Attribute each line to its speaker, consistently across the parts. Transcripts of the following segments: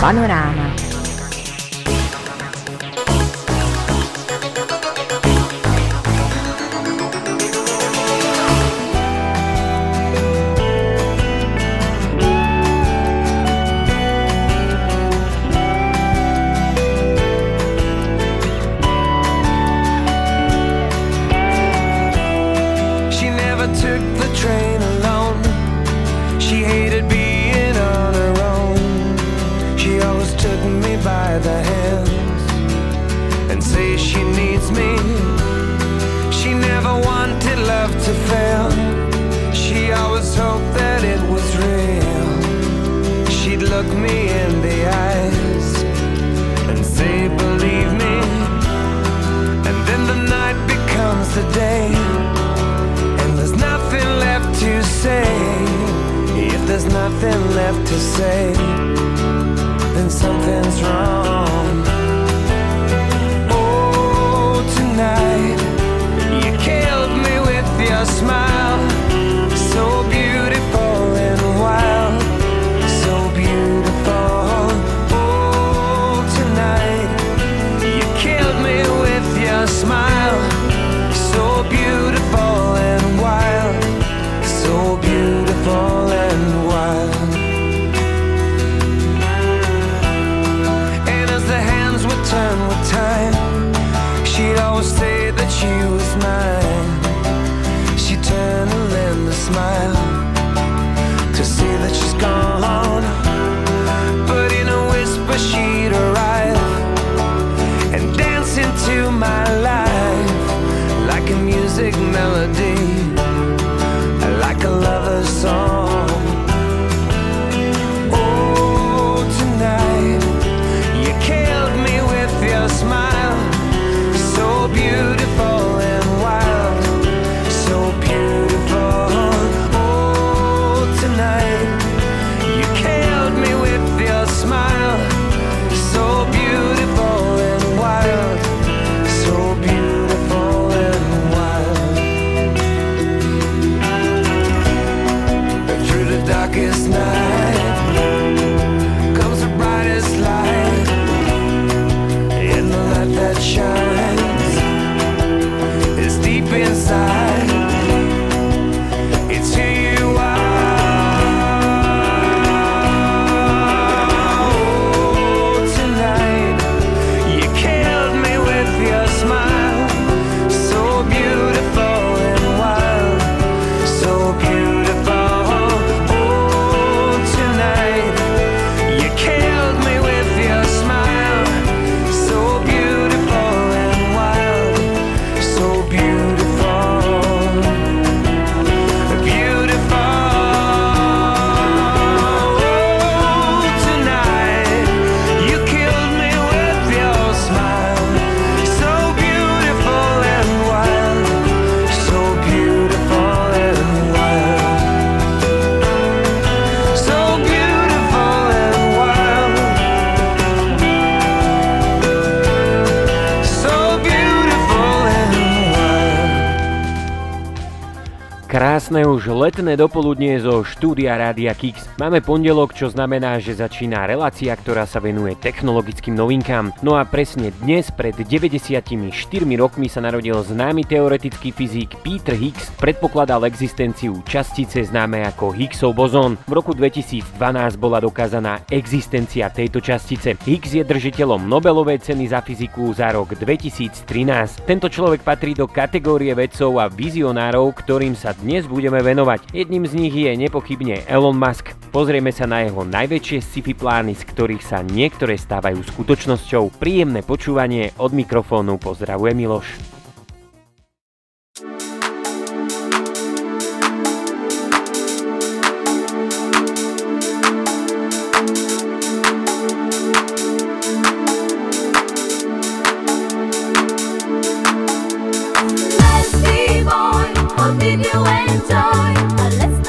Speaker 1: Panoráma.
Speaker 2: Letné dopoludnie zo štúdia Rádia Kix. Máme pondelok, čo znamená, že začína relácia, ktorá sa venuje technologickým novinkám. No a presne dnes, pred 94 rokmi sa narodil známy teoretický fyzik Peter Higgs, predpokladal existenciu častice známe ako Higgsov bozón. V roku 2012 bola dokázaná existencia tejto častice. Higgs je držiteľom Nobelovej ceny za fyziku za rok 2013. Tento človek patrí do kategórie vedcov a vizionárov, ktorým sa dnes budeme venovať. Jedným z nich je nepochybne Elon Musk. Pozrieme sa na jeho najväčšie sci-fi plány, z ktorých sa niektoré stávajú skutočnosťou. Príjemné počúvanie od mikrofónu pozdravuje Miloš.
Speaker 3: What did you enjoy? Let's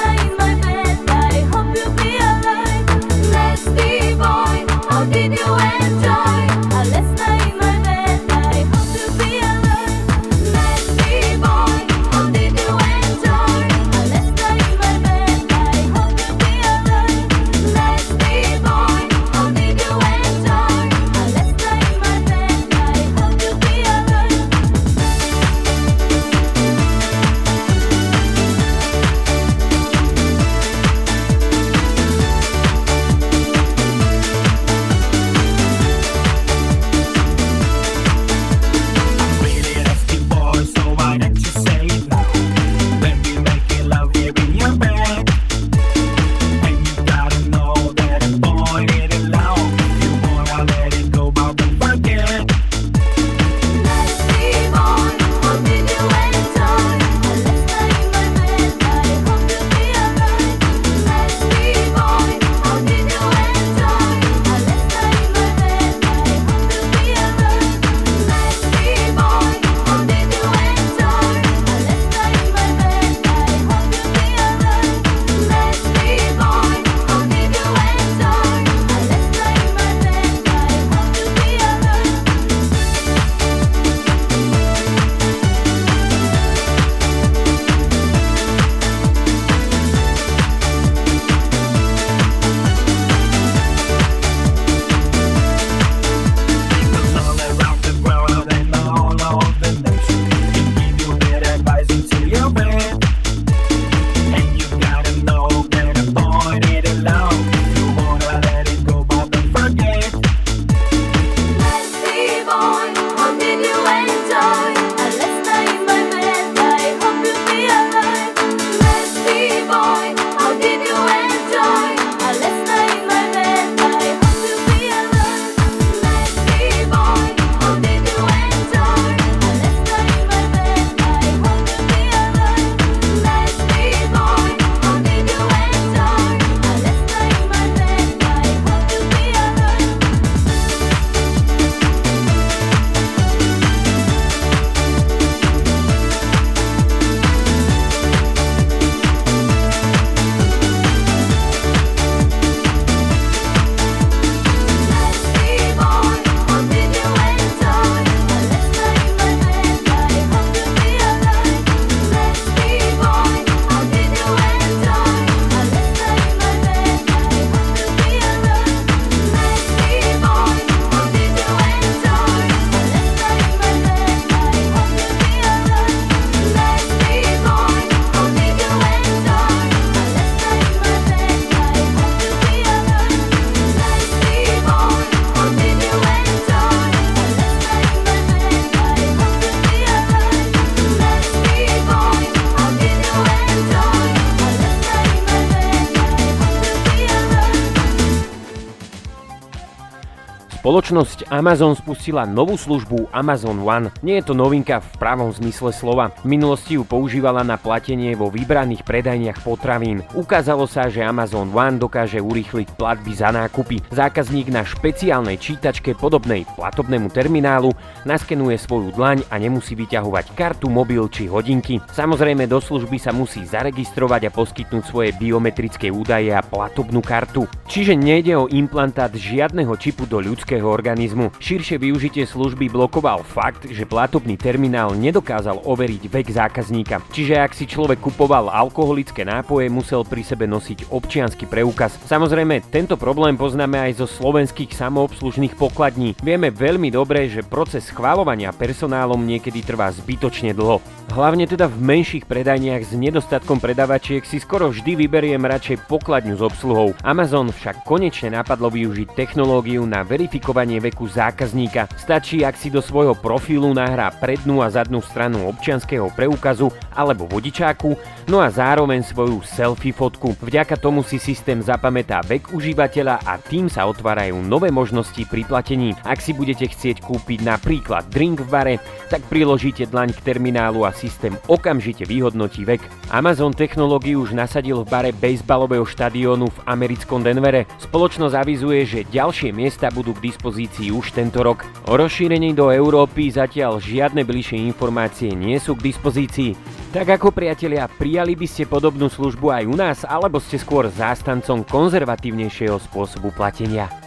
Speaker 2: Spoločnosť Amazon spustila novú službu Amazon One. Nie je to novinka v pravom zmysle slova. V minulosti ju používala na platenie vo vybraných predajniach potravín. Ukázalo sa, že Amazon One dokáže urýchliť platby za nákupy. Zákazník na špeciálnej čítačke podobnej platobnému terminálu naskenuje svoju dlaň a nemusí vyťahovať kartu, mobil či hodinky. Samozrejme do služby sa musí zaregistrovať a poskytnúť svoje biometrické údaje a platobnú kartu. Čiže nejde o implantát žiadneho čipu do ľudského ľudského organizmu. Širšie využitie služby blokoval fakt, že platobný terminál nedokázal overiť vek zákazníka. Čiže ak si človek kupoval alkoholické nápoje, musel pri sebe nosiť občiansky preukaz. Samozrejme, tento problém poznáme aj zo slovenských samoobslužných pokladní. Vieme veľmi dobre, že proces schváľovania personálom niekedy trvá zbytočne dlho. Hlavne teda v menších predajniach s nedostatkom predavačiek si skoro vždy vyberiem radšej pokladňu s obsluhou. Amazon však konečne napadlo využiť technológiu na verifikovanie veku zákazníka. Stačí, ak si do svojho profilu nahrá prednú a zadnú stranu občianského preukazu alebo vodičáku, no a zároveň svoju selfie fotku. Vďaka tomu si systém zapamätá vek užívateľa a tým sa otvárajú nové možnosti pri platení. Ak si budete chcieť kúpiť napríklad drink v bare, tak priložíte dlaň k terminálu a systém okamžite vyhodnotí vek. Amazon technológiu už nasadil v bare baseballového štadiónu v americkom Denvere. Spoločnosť avizuje, že ďalšie miesta budú k dispozícii už tento rok. O rozšírení do Európy zatiaľ žiadne bližšie informácie nie sú k dispozícii. Tak ako priatelia, prijali by ste podobnú službu aj u nás, alebo ste skôr zástancom konzervatívnejšieho spôsobu platenia?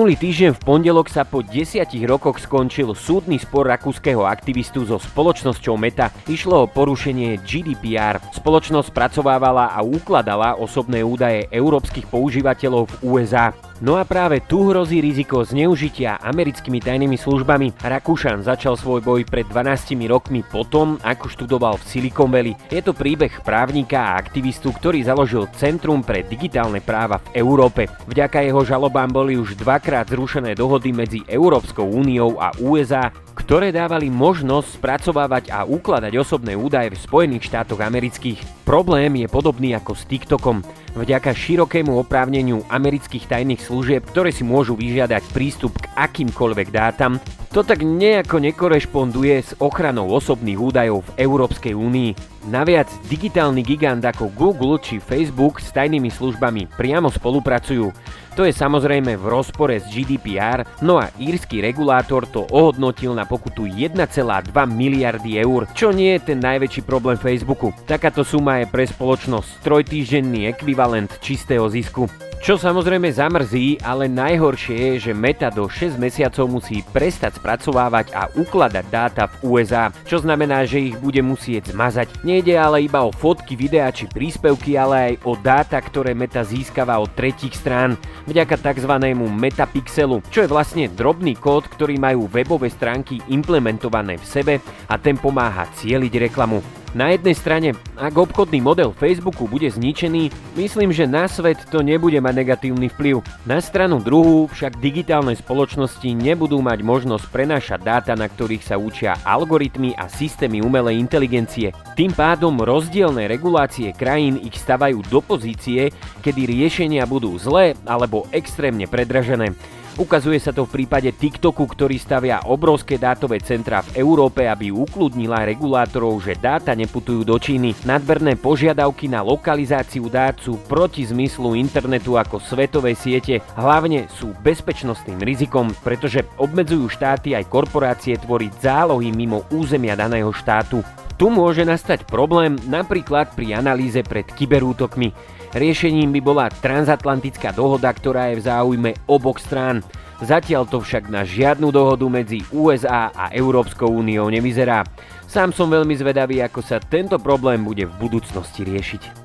Speaker 2: Minulý týždeň v pondelok sa po desiatich rokoch skončil súdny spor rakúskeho aktivistu so spoločnosťou Meta. Išlo o porušenie GDPR. Spoločnosť spracovávala a ukladala osobné údaje európskych používateľov v USA. No a práve tu hrozí riziko zneužitia americkými tajnými službami. Rakúšan začal svoj boj pred 12 rokmi potom, ako študoval v Silicon Valley. Je to príbeh právnika a aktivistu, ktorý založil Centrum pre digitálne práva v Európe. Vďaka jeho žalobám boli už dvakrát zrušené dohody medzi Európskou úniou a USA, ktoré dávali možnosť spracovávať a ukladať osobné údaje v Spojených štátoch amerických. Problém je podobný ako s TikTokom. Vďaka širokému oprávneniu amerických tajných služieb, ktoré si môžu vyžiadať prístup k akýmkoľvek dátam, to tak nejako nekorešponduje s ochranou osobných údajov v Európskej únii. Naviac digitálny gigant ako Google či Facebook s tajnými službami priamo spolupracujú. To je samozrejme v rozpore s GDPR, no a írsky regulátor to ohodnotil na pokutu 1,2 miliardy eur, čo nie je ten najväčší problém Facebooku. Takáto suma je pre spoločnosť trojtýždenný ekvivalent čistého zisku. Čo samozrejme zamrzí, ale najhoršie je, že Meta do 6 mesiacov musí prestať spracovávať a ukladať dáta v USA, čo znamená, že ich bude musieť zmazať. Nejde ale iba o fotky, videá či príspevky, ale aj o dáta, ktoré Meta získava od tretích strán vďaka tzv. metapixelu, čo je vlastne drobný kód, ktorý majú webové stránky implementované v sebe a ten pomáha cieliť reklamu. Na jednej strane, ak obchodný model Facebooku bude zničený, myslím, že na svet to nebude mať negatívny vplyv. Na stranu druhú však digitálne spoločnosti nebudú mať možnosť prenášať dáta, na ktorých sa učia algoritmy a systémy umelej inteligencie. Tým pádom rozdielne regulácie krajín ich stavajú do pozície, kedy riešenia budú zlé alebo extrémne predražené. Ukazuje sa to v prípade TikToku, ktorý stavia obrovské dátové centra v Európe, aby ukludnila regulátorov, že dáta neputujú do Číny. Nadberné požiadavky na lokalizáciu dát sú proti zmyslu internetu ako svetové siete. Hlavne sú bezpečnostným rizikom, pretože obmedzujú štáty aj korporácie tvoriť zálohy mimo územia daného štátu. Tu môže nastať problém napríklad pri analýze pred kyberútokmi. Riešením by bola transatlantická dohoda, ktorá je v záujme oboch strán. Zatiaľ to však na žiadnu dohodu medzi USA a Európskou úniou nevyzerá. Sám som veľmi zvedavý, ako sa tento problém bude v budúcnosti riešiť.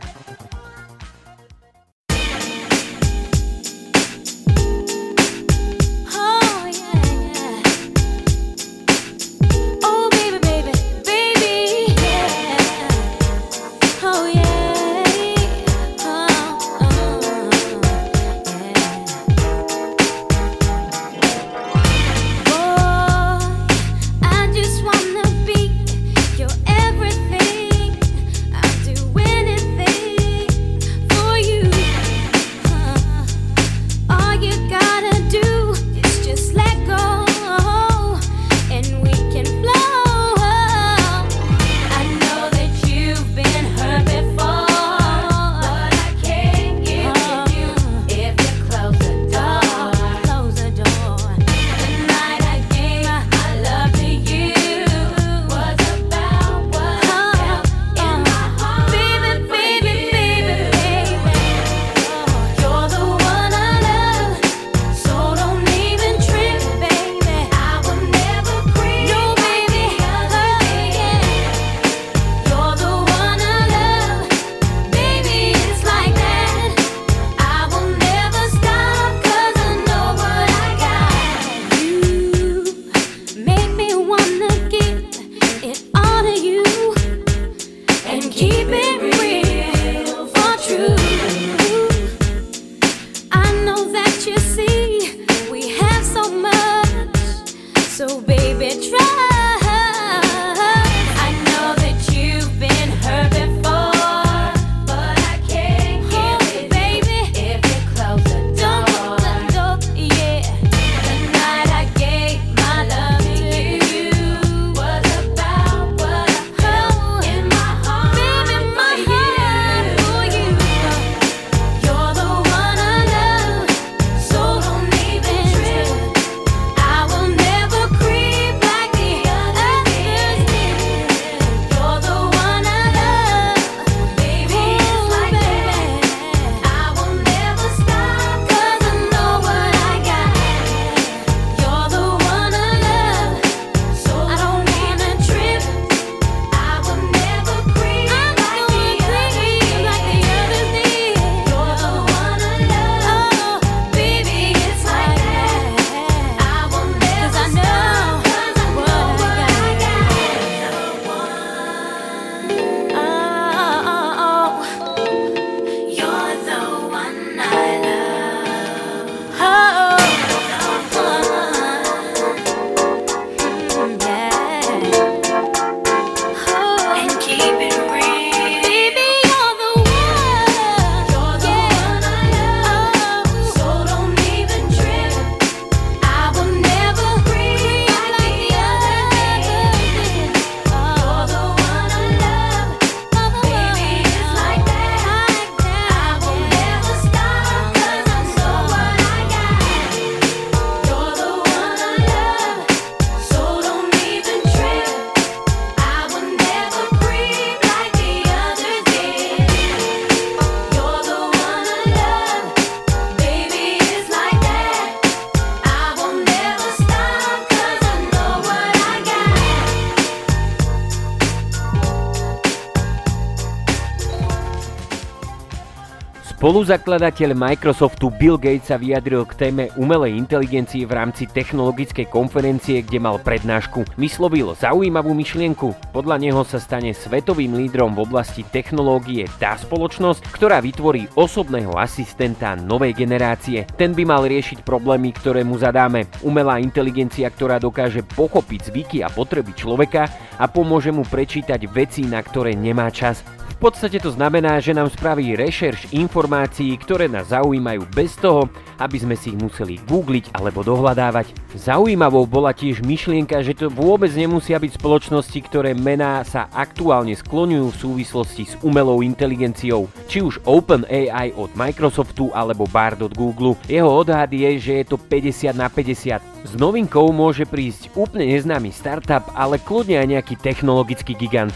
Speaker 2: Spoluzakladateľ Microsoftu Bill Gates sa vyjadril k téme umelej inteligencie v rámci technologickej konferencie, kde mal prednášku. Vyslovil zaujímavú myšlienku. Podľa neho sa stane svetovým lídrom v oblasti technológie tá spoločnosť, ktorá vytvorí osobného asistenta novej generácie. Ten by mal riešiť problémy, ktoré mu zadáme. Umelá inteligencia, ktorá dokáže pochopiť zvyky a potreby človeka a pomôže mu prečítať veci, na ktoré nemá čas. V podstate to znamená, že nám spraví rešerš informácií, ktoré nás zaujímajú bez toho, aby sme si ich museli googliť alebo dohľadávať. Zaujímavou bola tiež myšlienka, že to vôbec nemusia byť spoločnosti, ktoré mená sa aktuálne skloňujú v súvislosti s umelou inteligenciou, či už OpenAI od Microsoftu alebo Bard od Google. Jeho odhad je, že je to 50 na 50. S novinkou môže prísť úplne neznámy startup, ale kľudne aj nejaký technologický gigant.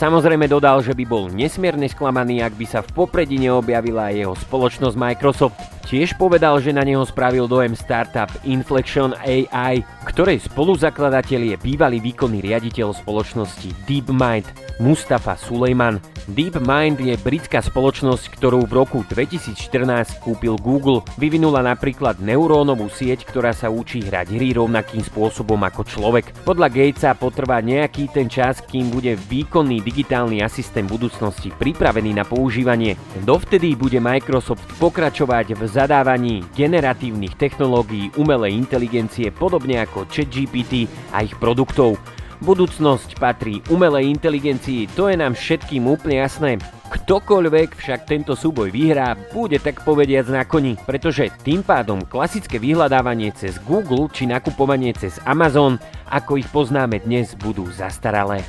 Speaker 2: Samozrejme dodal, že by bol nesmierne sklamaný, ak by sa v popredí neobjavila jeho spoločnosť Microsoft. Tiež povedal, že na neho spravil dojem startup Inflection AI, ktorej spoluzakladateľ je bývalý výkonný riaditeľ spoločnosti DeepMind Mustafa Sulejman. DeepMind je britská spoločnosť, ktorú v roku 2014 kúpil Google. Vyvinula napríklad neurónovú sieť, ktorá sa učí hrať hry rovnakým spôsobom ako človek. Podľa Gatesa potrvá nejaký ten čas, kým bude výkonný digitálny asistent budúcnosti pripravený na používanie. Dovtedy bude Microsoft pokračovať v zadávaní generatívnych technológií umelej inteligencie podobne ako ChatGPT a ich produktov. Budúcnosť patrí umelej inteligencii, to je nám všetkým úplne jasné. Ktokoľvek však tento súboj vyhrá, bude tak povediac na koni, pretože tým pádom klasické vyhľadávanie cez Google či nakupovanie cez Amazon, ako ich poznáme dnes, budú zastaralé.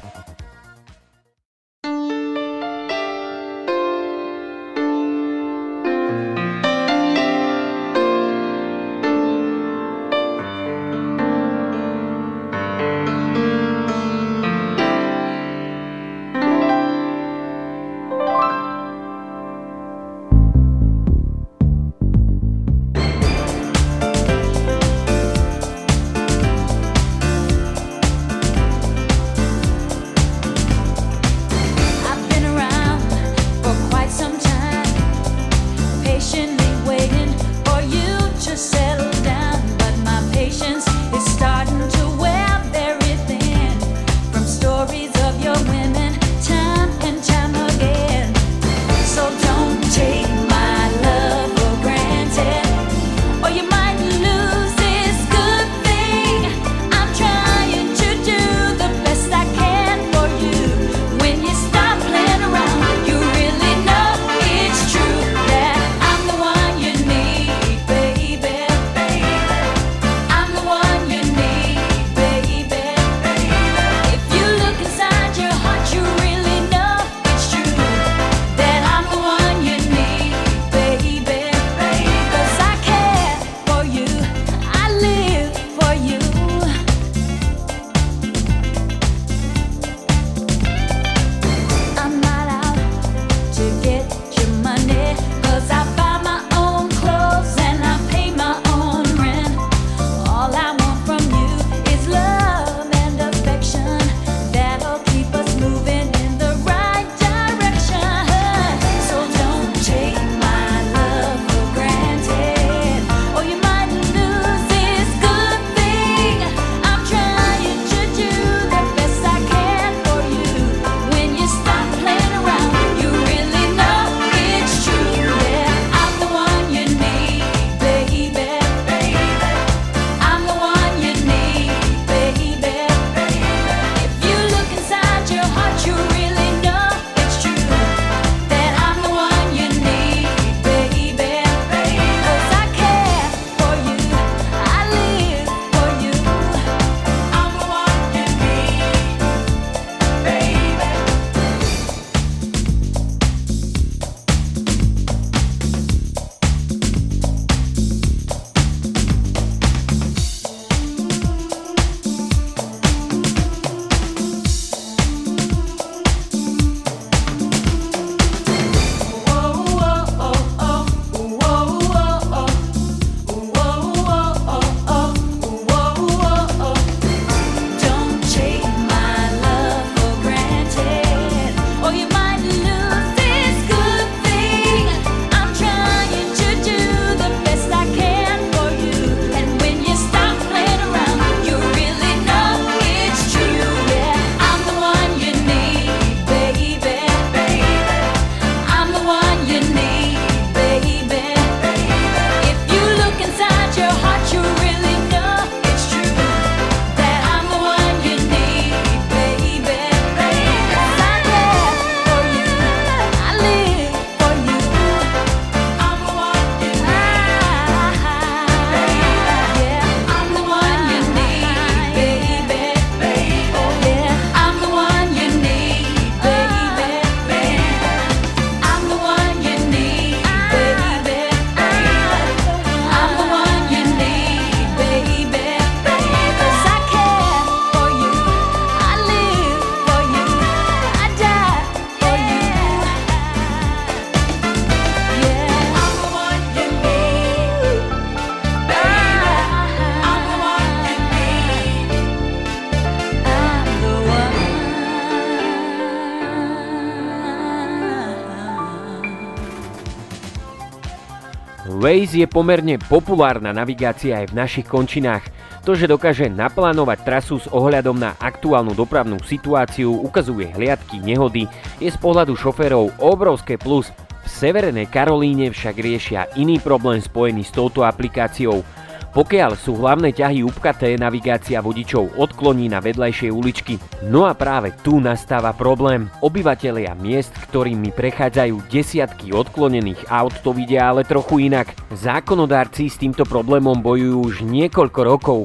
Speaker 2: Waze je pomerne populárna navigácia aj v našich končinách. To, že dokáže naplánovať trasu s ohľadom na aktuálnu dopravnú situáciu, ukazuje hliadky nehody, je z pohľadu šoférov obrovské plus. V Severnej Karolíne však riešia iný problém spojený s touto aplikáciou – pokiaľ sú hlavné ťahy upkaté, navigácia vodičov odkloní na vedľajšie uličky. No a práve tu nastáva problém. Obyvatelia miest, ktorými prechádzajú desiatky odklonených aut, to vidia ale trochu inak. Zákonodárci s týmto problémom bojujú už niekoľko rokov.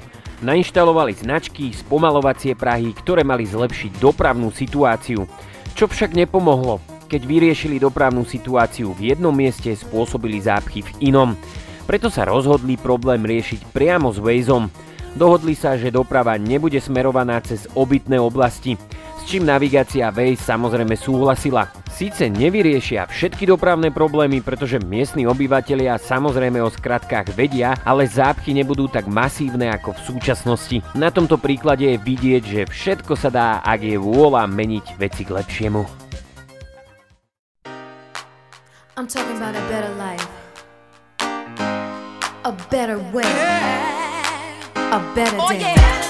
Speaker 2: Nainštalovali značky, spomalovacie prahy, ktoré mali zlepšiť dopravnú situáciu. Čo však nepomohlo. Keď vyriešili dopravnú situáciu v jednom mieste, spôsobili zápchy v inom. Preto sa rozhodli problém riešiť priamo s Wazeom. Dohodli sa, že doprava nebude smerovaná cez obytné oblasti, s čím navigácia Waze samozrejme súhlasila. Síce nevyriešia všetky dopravné problémy, pretože miestni obyvatelia samozrejme o skratkách vedia, ale zápchy nebudú tak masívne ako v súčasnosti. Na tomto príklade je vidieť, že všetko sa dá, ak je vôľa meniť veci k lepšiemu.
Speaker 4: I'm talking about a better life. A better way, a better oh, day.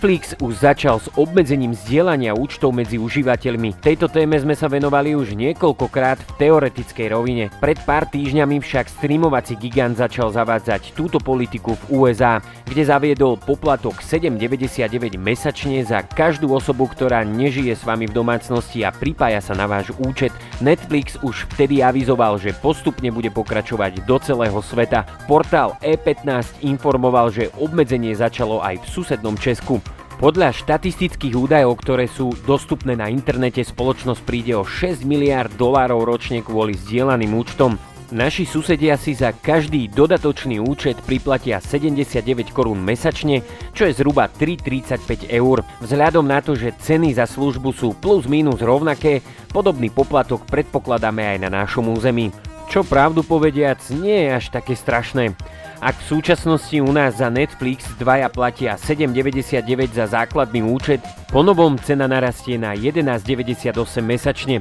Speaker 2: Netflix už začal s obmedzením zdieľania účtov medzi užívateľmi. Tejto téme sme sa venovali už niekoľkokrát v teoretickej rovine. Pred pár týždňami však streamovací gigant začal zavádzať túto politiku v USA, kde zaviedol poplatok 7,99 mesačne za každú osobu, ktorá nežije s vami v domácnosti a pripája sa na váš účet. Netflix už vtedy avizoval, že postupne bude pokračovať do celého sveta. Portál E15 informoval, že obmedzenie začalo aj v susednom Česku. Podľa štatistických údajov, ktoré sú dostupné na internete, spoločnosť príde o 6 miliard dolárov ročne kvôli zdieľaným účtom. Naši susedia si za každý dodatočný účet priplatia 79 korún mesačne, čo je zhruba 3,35 eur. Vzhľadom na to, že ceny za službu sú plus minus rovnaké, podobný poplatok predpokladáme aj na našom území. Čo pravdu povediac, nie je až také strašné. Ak v súčasnosti u nás za Netflix dvaja platia 7,99 za základný účet, po novom cena narastie na 11,98 mesačne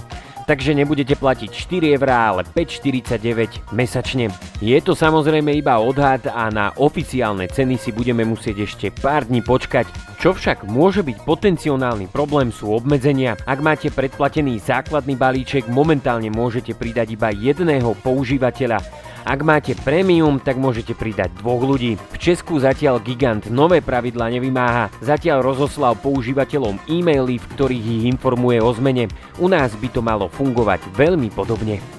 Speaker 2: takže nebudete platiť 4 eurá, ale 5,49 mesačne. Je to samozrejme iba odhad a na oficiálne ceny si budeme musieť ešte pár dní počkať. Čo však môže byť potenciálny problém sú obmedzenia. Ak máte predplatený základný balíček, momentálne môžete pridať iba jedného používateľa ak máte premium, tak môžete pridať dvoch ľudí. V Česku zatiaľ gigant nové pravidla nevymáha. Zatiaľ rozoslal používateľom e-maily, v ktorých ich informuje o zmene. U nás by to malo fungovať veľmi podobne.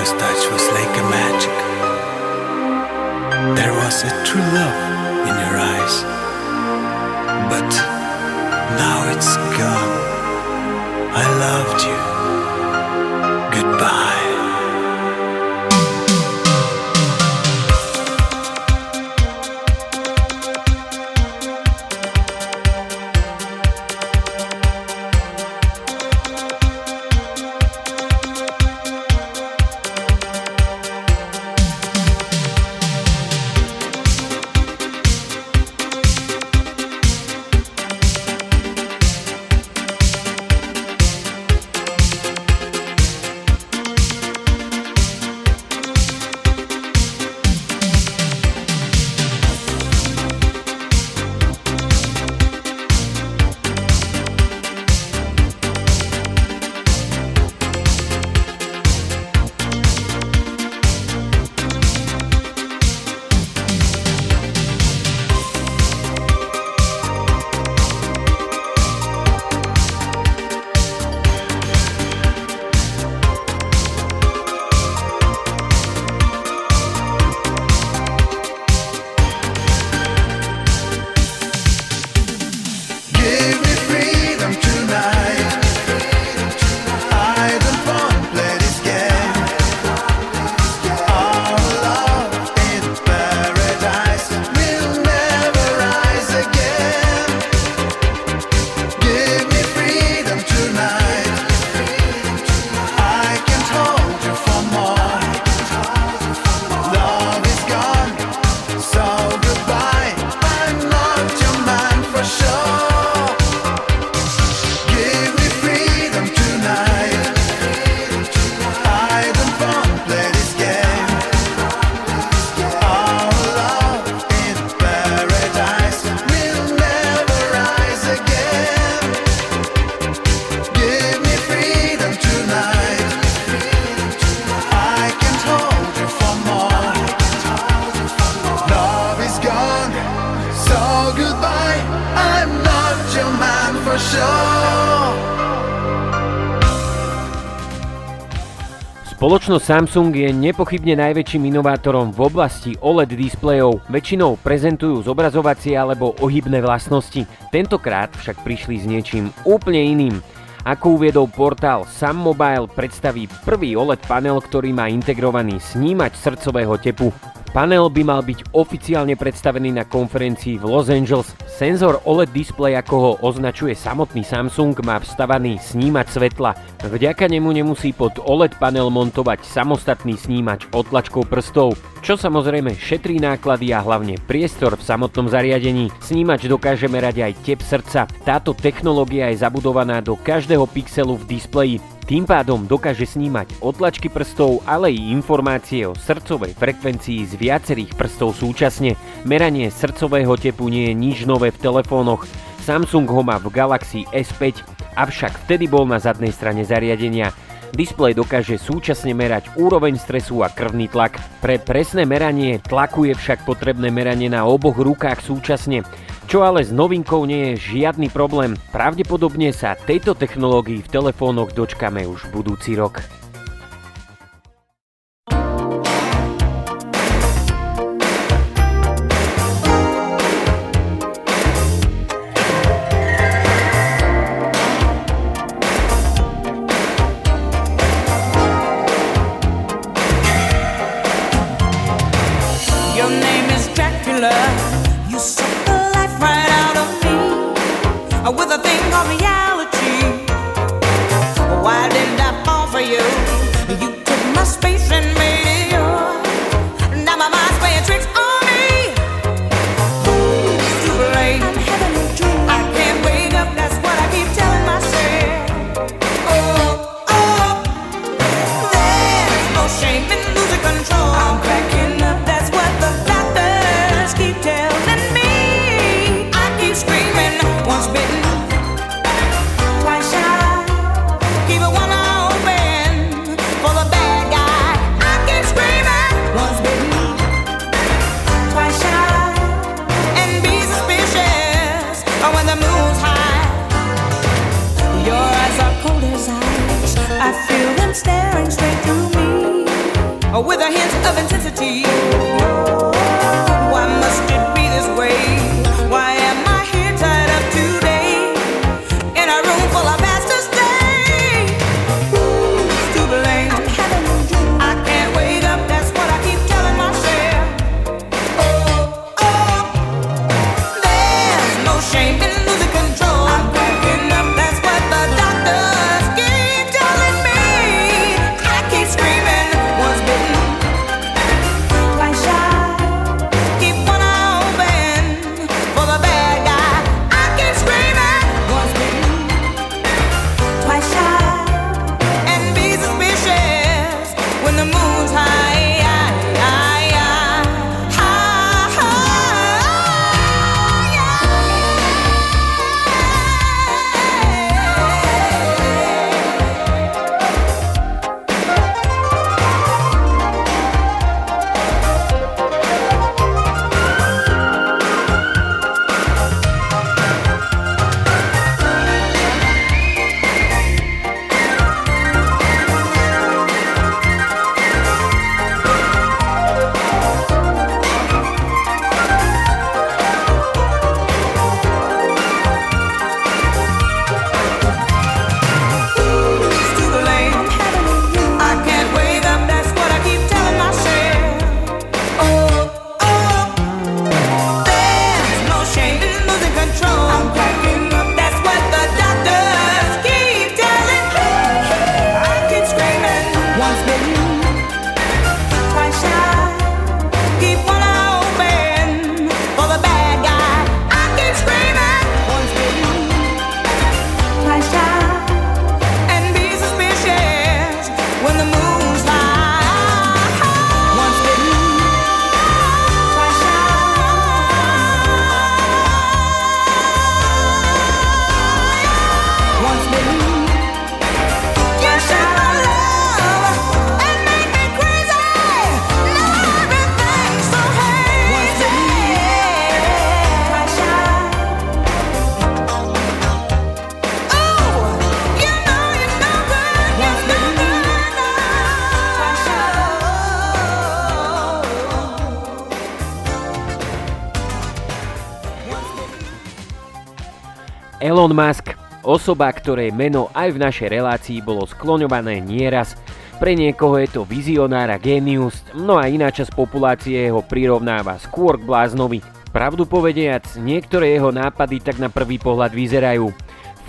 Speaker 5: First touch was like a magic. There was a true love in your eyes.
Speaker 2: Spoločnosť Samsung je nepochybne najväčším inovátorom v oblasti OLED displejov. Väčšinou prezentujú zobrazovacie alebo ohybné vlastnosti. Tentokrát však prišli s niečím úplne iným. Ako uviedol portál Sam Mobile, predstaví prvý OLED panel, ktorý má integrovaný snímač srdcového tepu. Panel by mal byť oficiálne predstavený na konferencii v Los Angeles. Senzor OLED display, ako ho označuje samotný Samsung, má vstavaný snímač svetla. Vďaka nemu nemusí pod OLED panel montovať samostatný snímač otlačkou prstov, čo samozrejme šetrí náklady a hlavne priestor v samotnom zariadení. Snímač dokáže merať aj tep srdca. Táto technológia je zabudovaná do každého pixelu v displeji. Tým pádom dokáže snímať otlačky prstov, ale i informácie o srdcovej frekvencii z viacerých prstov súčasne. Meranie srdcového tepu nie je nič nové v telefónoch. Samsung ho má v Galaxy S5, avšak vtedy bol na zadnej strane zariadenia. Displej dokáže súčasne merať úroveň stresu a krvný tlak. Pre presné meranie tlaku je však potrebné meranie na oboch rukách súčasne. Čo ale s novinkou nie je žiadny problém, pravdepodobne sa tejto technológii v telefónoch dočkame už budúci rok. Elon Musk, osoba, ktorej meno aj v našej relácii bolo skloňované nieraz. Pre niekoho je to vizionár a genius, no a iná časť populácie ho prirovnáva skôr k bláznovi. Pravdu povediac, niektoré jeho nápady tak na prvý pohľad vyzerajú.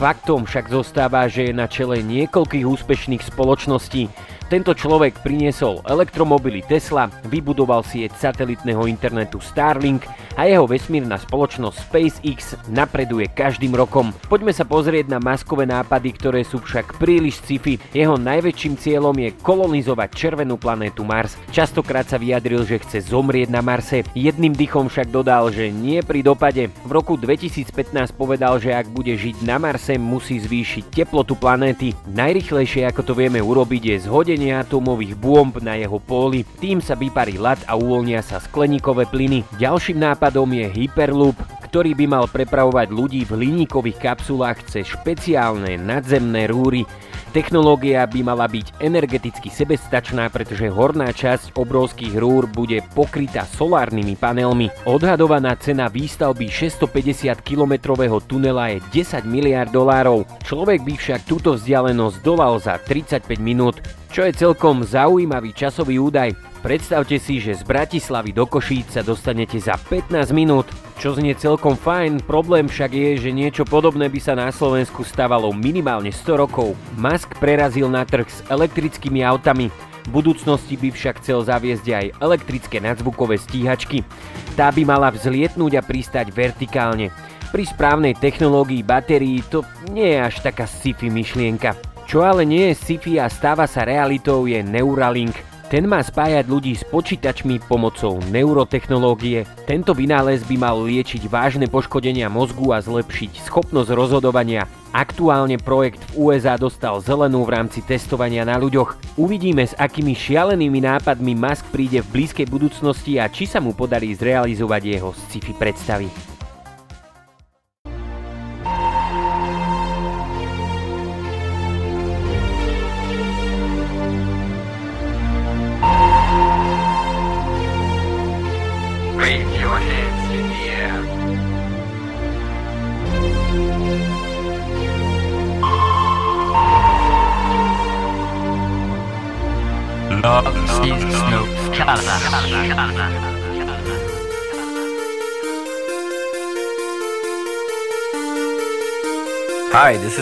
Speaker 2: Faktom však zostáva, že je na čele niekoľkých úspešných spoločností, tento človek priniesol elektromobily Tesla, vybudoval sieť satelitného internetu Starlink a jeho vesmírna spoločnosť SpaceX napreduje každým rokom. Poďme sa pozrieť na maskové nápady, ktoré sú však príliš sci-fi. Jeho najväčším cieľom je kolonizovať červenú planétu Mars. Častokrát sa vyjadril, že chce zomrieť na Marse. Jedným dychom však dodal, že nie pri dopade. V roku 2015 povedal, že ak bude žiť na Marse, musí zvýšiť teplotu planéty. Najrychlejšie, ako to vieme urobiť, je zhodenie vypálenie atomových bomb na jeho póly, tým sa vyparí ľad a uvoľnia sa skleníkové plyny. Ďalším nápadom je Hyperloop, ktorý by mal prepravovať ľudí v hliníkových kapsulách cez špeciálne nadzemné rúry. Technológia by mala byť energeticky sebestačná, pretože horná časť obrovských rúr bude pokrytá solárnymi panelmi. Odhadovaná cena výstavby 650-kilometrového tunela je 10 miliard dolárov. Človek by však túto vzdialenosť dolal za 35 minút, čo je celkom zaujímavý časový údaj. Predstavte si, že z Bratislavy do Košíc sa dostanete za 15 minút, čo znie celkom fajn, problém však je, že niečo podobné by sa na Slovensku stávalo minimálne 100 rokov. Musk prerazil na trh s elektrickými autami, v budúcnosti by však chcel zaviesť aj elektrické nadzvukové stíhačky. Tá by mala vzlietnúť a pristať vertikálne. Pri správnej technológii batérií to nie je až taká sci-fi myšlienka. Čo ale nie je sci-fi a stáva sa realitou je Neuralink – ten má spájať ľudí s počítačmi pomocou neurotechnológie. Tento vynález by mal liečiť vážne poškodenia mozgu a zlepšiť schopnosť rozhodovania. Aktuálne projekt v USA dostal zelenú v rámci testovania na ľuďoch. Uvidíme, s akými šialenými nápadmi Musk príde v blízkej budúcnosti a či sa mu podarí zrealizovať jeho sci-fi predstavy.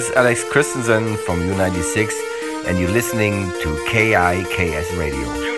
Speaker 6: Is Alex Christensen from U96, and you're listening to KIKS Radio.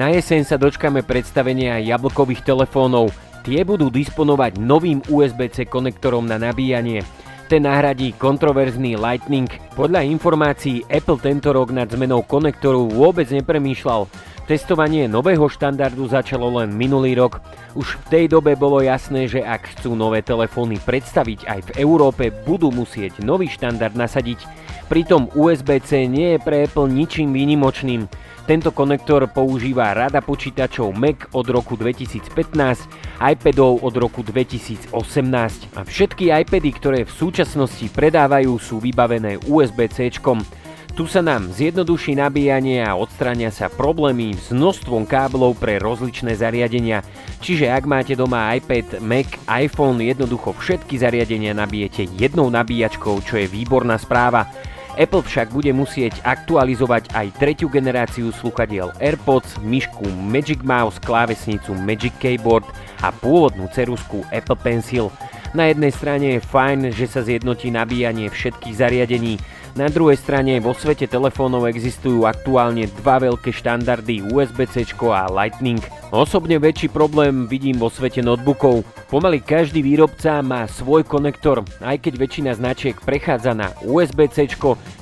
Speaker 2: Na jeseň sa dočkame predstavenia jablkových telefónov. Tie budú disponovať novým USB-C konektorom na nabíjanie. Ten nahradí kontroverzný Lightning. Podľa informácií Apple tento rok nad zmenou konektoru vôbec nepremýšľal. Testovanie nového štandardu začalo len minulý rok. Už v tej dobe bolo jasné, že ak chcú nové telefóny predstaviť aj v Európe, budú musieť nový štandard nasadiť. Pritom USB-C nie je pre Apple ničím výnimočným. Tento konektor používa rada počítačov Mac od roku 2015, iPadov od roku 2018 a všetky iPady, ktoré v súčasnosti predávajú, sú vybavené USB-C. Tu sa nám zjednoduší nabíjanie a odstrania sa problémy s množstvom káblov pre rozličné zariadenia. Čiže ak máte doma iPad, Mac, iPhone, jednoducho všetky zariadenia nabijete jednou nabíjačkou, čo je výborná správa. Apple však bude musieť aktualizovať aj tretiu generáciu sluchadiel AirPods, myšku Magic Mouse, klávesnicu Magic Keyboard a pôvodnú cerusku Apple Pencil. Na jednej strane je fajn, že sa zjednotí nabíjanie všetkých zariadení, na druhej strane vo svete telefónov existujú aktuálne dva veľké štandardy USB-C a Lightning. Osobne väčší problém vidím vo svete notebookov. Pomaly každý výrobca má svoj konektor, aj keď väčšina značiek prechádza na USB-C,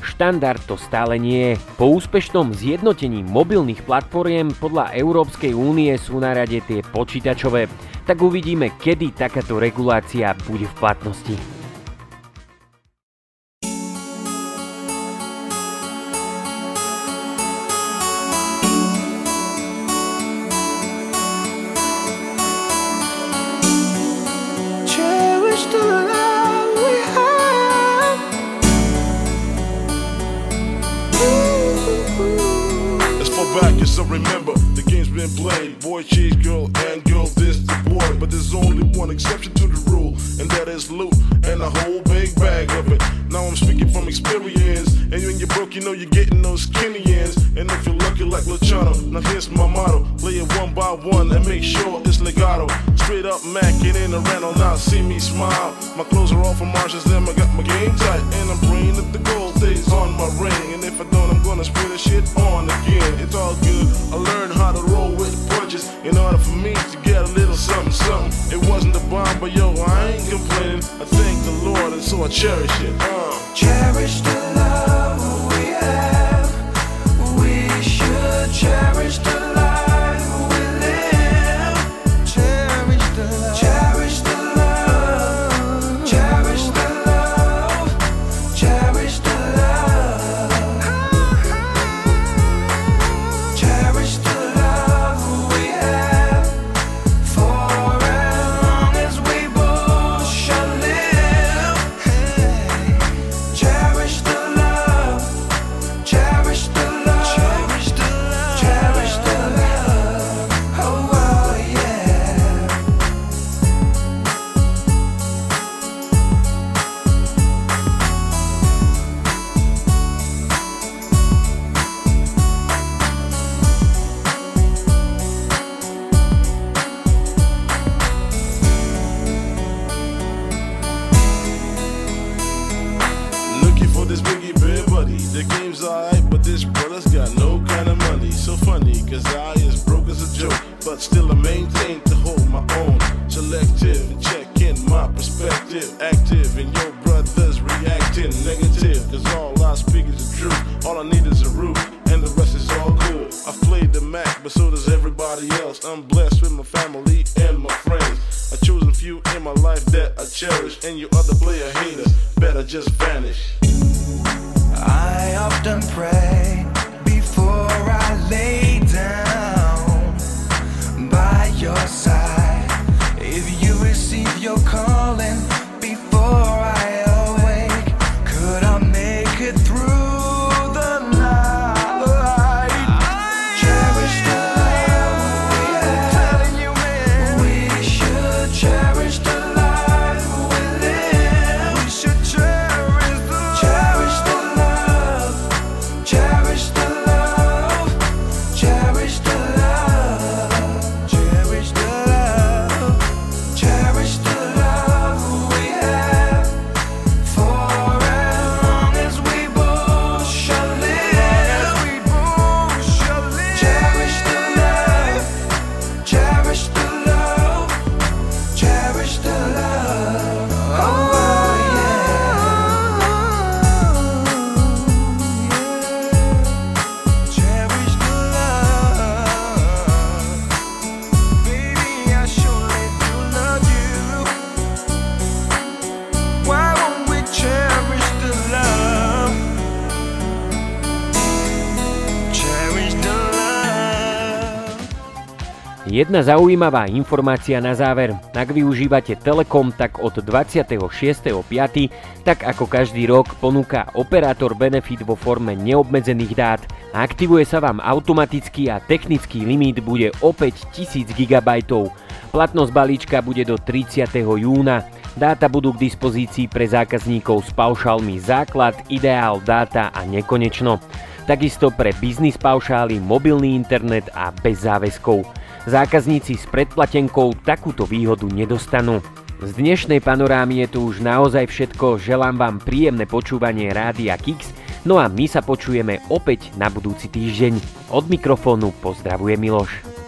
Speaker 2: štandard to stále nie je. Po úspešnom zjednotení mobilných platformiem podľa Európskej únie sú na rade tie počítačové. Tak uvidíme, kedy takáto regulácia bude v platnosti.
Speaker 7: back, yes, I remember. The game's been played. Boy, cheese, girl, and girl, this the boy. But there's only one exception to the rule, and that is loot and a whole big bag of it. Now I'm speaking from experience. And when you're broke, you know you're getting those skinny ends. And if you're lucky like Luciano, now here's my motto. Play it one by one and make sure it's legato. Straight up macking in the rental, now see me smile. My clothes are all from Marshalls, then I got my game tight. And I'm bringing up the gold days on my ring. And if I don't, I'm gonna spray the shit on again. It's all good. I learned how to roll with punches in order for me to get a little something, something. It wasn't a bomb, but yo, I ain't complaining. I thank the Lord, and so I cherish it.
Speaker 8: Cherish the love we have. We should cherish the
Speaker 2: Jedna zaujímavá informácia na záver. Ak využívate Telekom, tak od 26.5. tak ako každý rok ponúka operátor benefit vo forme neobmedzených dát. Aktivuje sa vám automaticky a technický limit bude opäť 1000 GB. Platnosť balíčka bude do 30. júna. Dáta budú k dispozícii pre zákazníkov s paušálmi základ, ideál, dáta a nekonečno. Takisto pre biznis paušály, mobilný internet a bez záväzkov. Zákazníci s predplatenkou takúto výhodu nedostanú. Z dnešnej panorámy je tu už naozaj všetko, želám vám príjemné počúvanie Rádia Kix, no a my sa počujeme opäť na budúci týždeň. Od mikrofónu pozdravuje Miloš.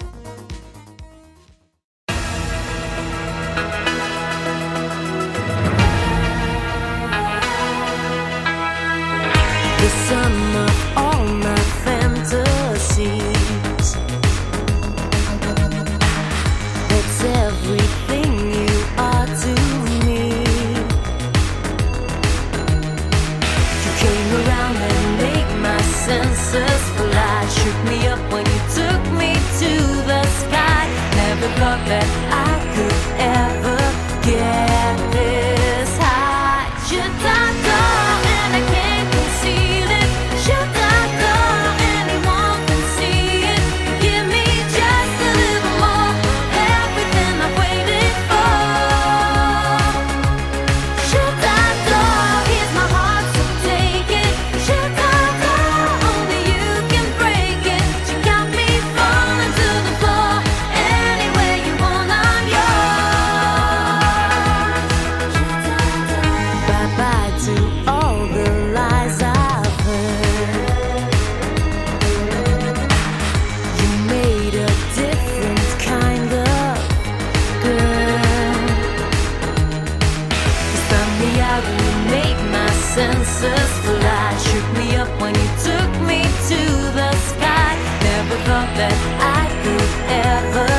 Speaker 3: senses fly. Shook me up when you took me to the sky. Never thought that I could ever.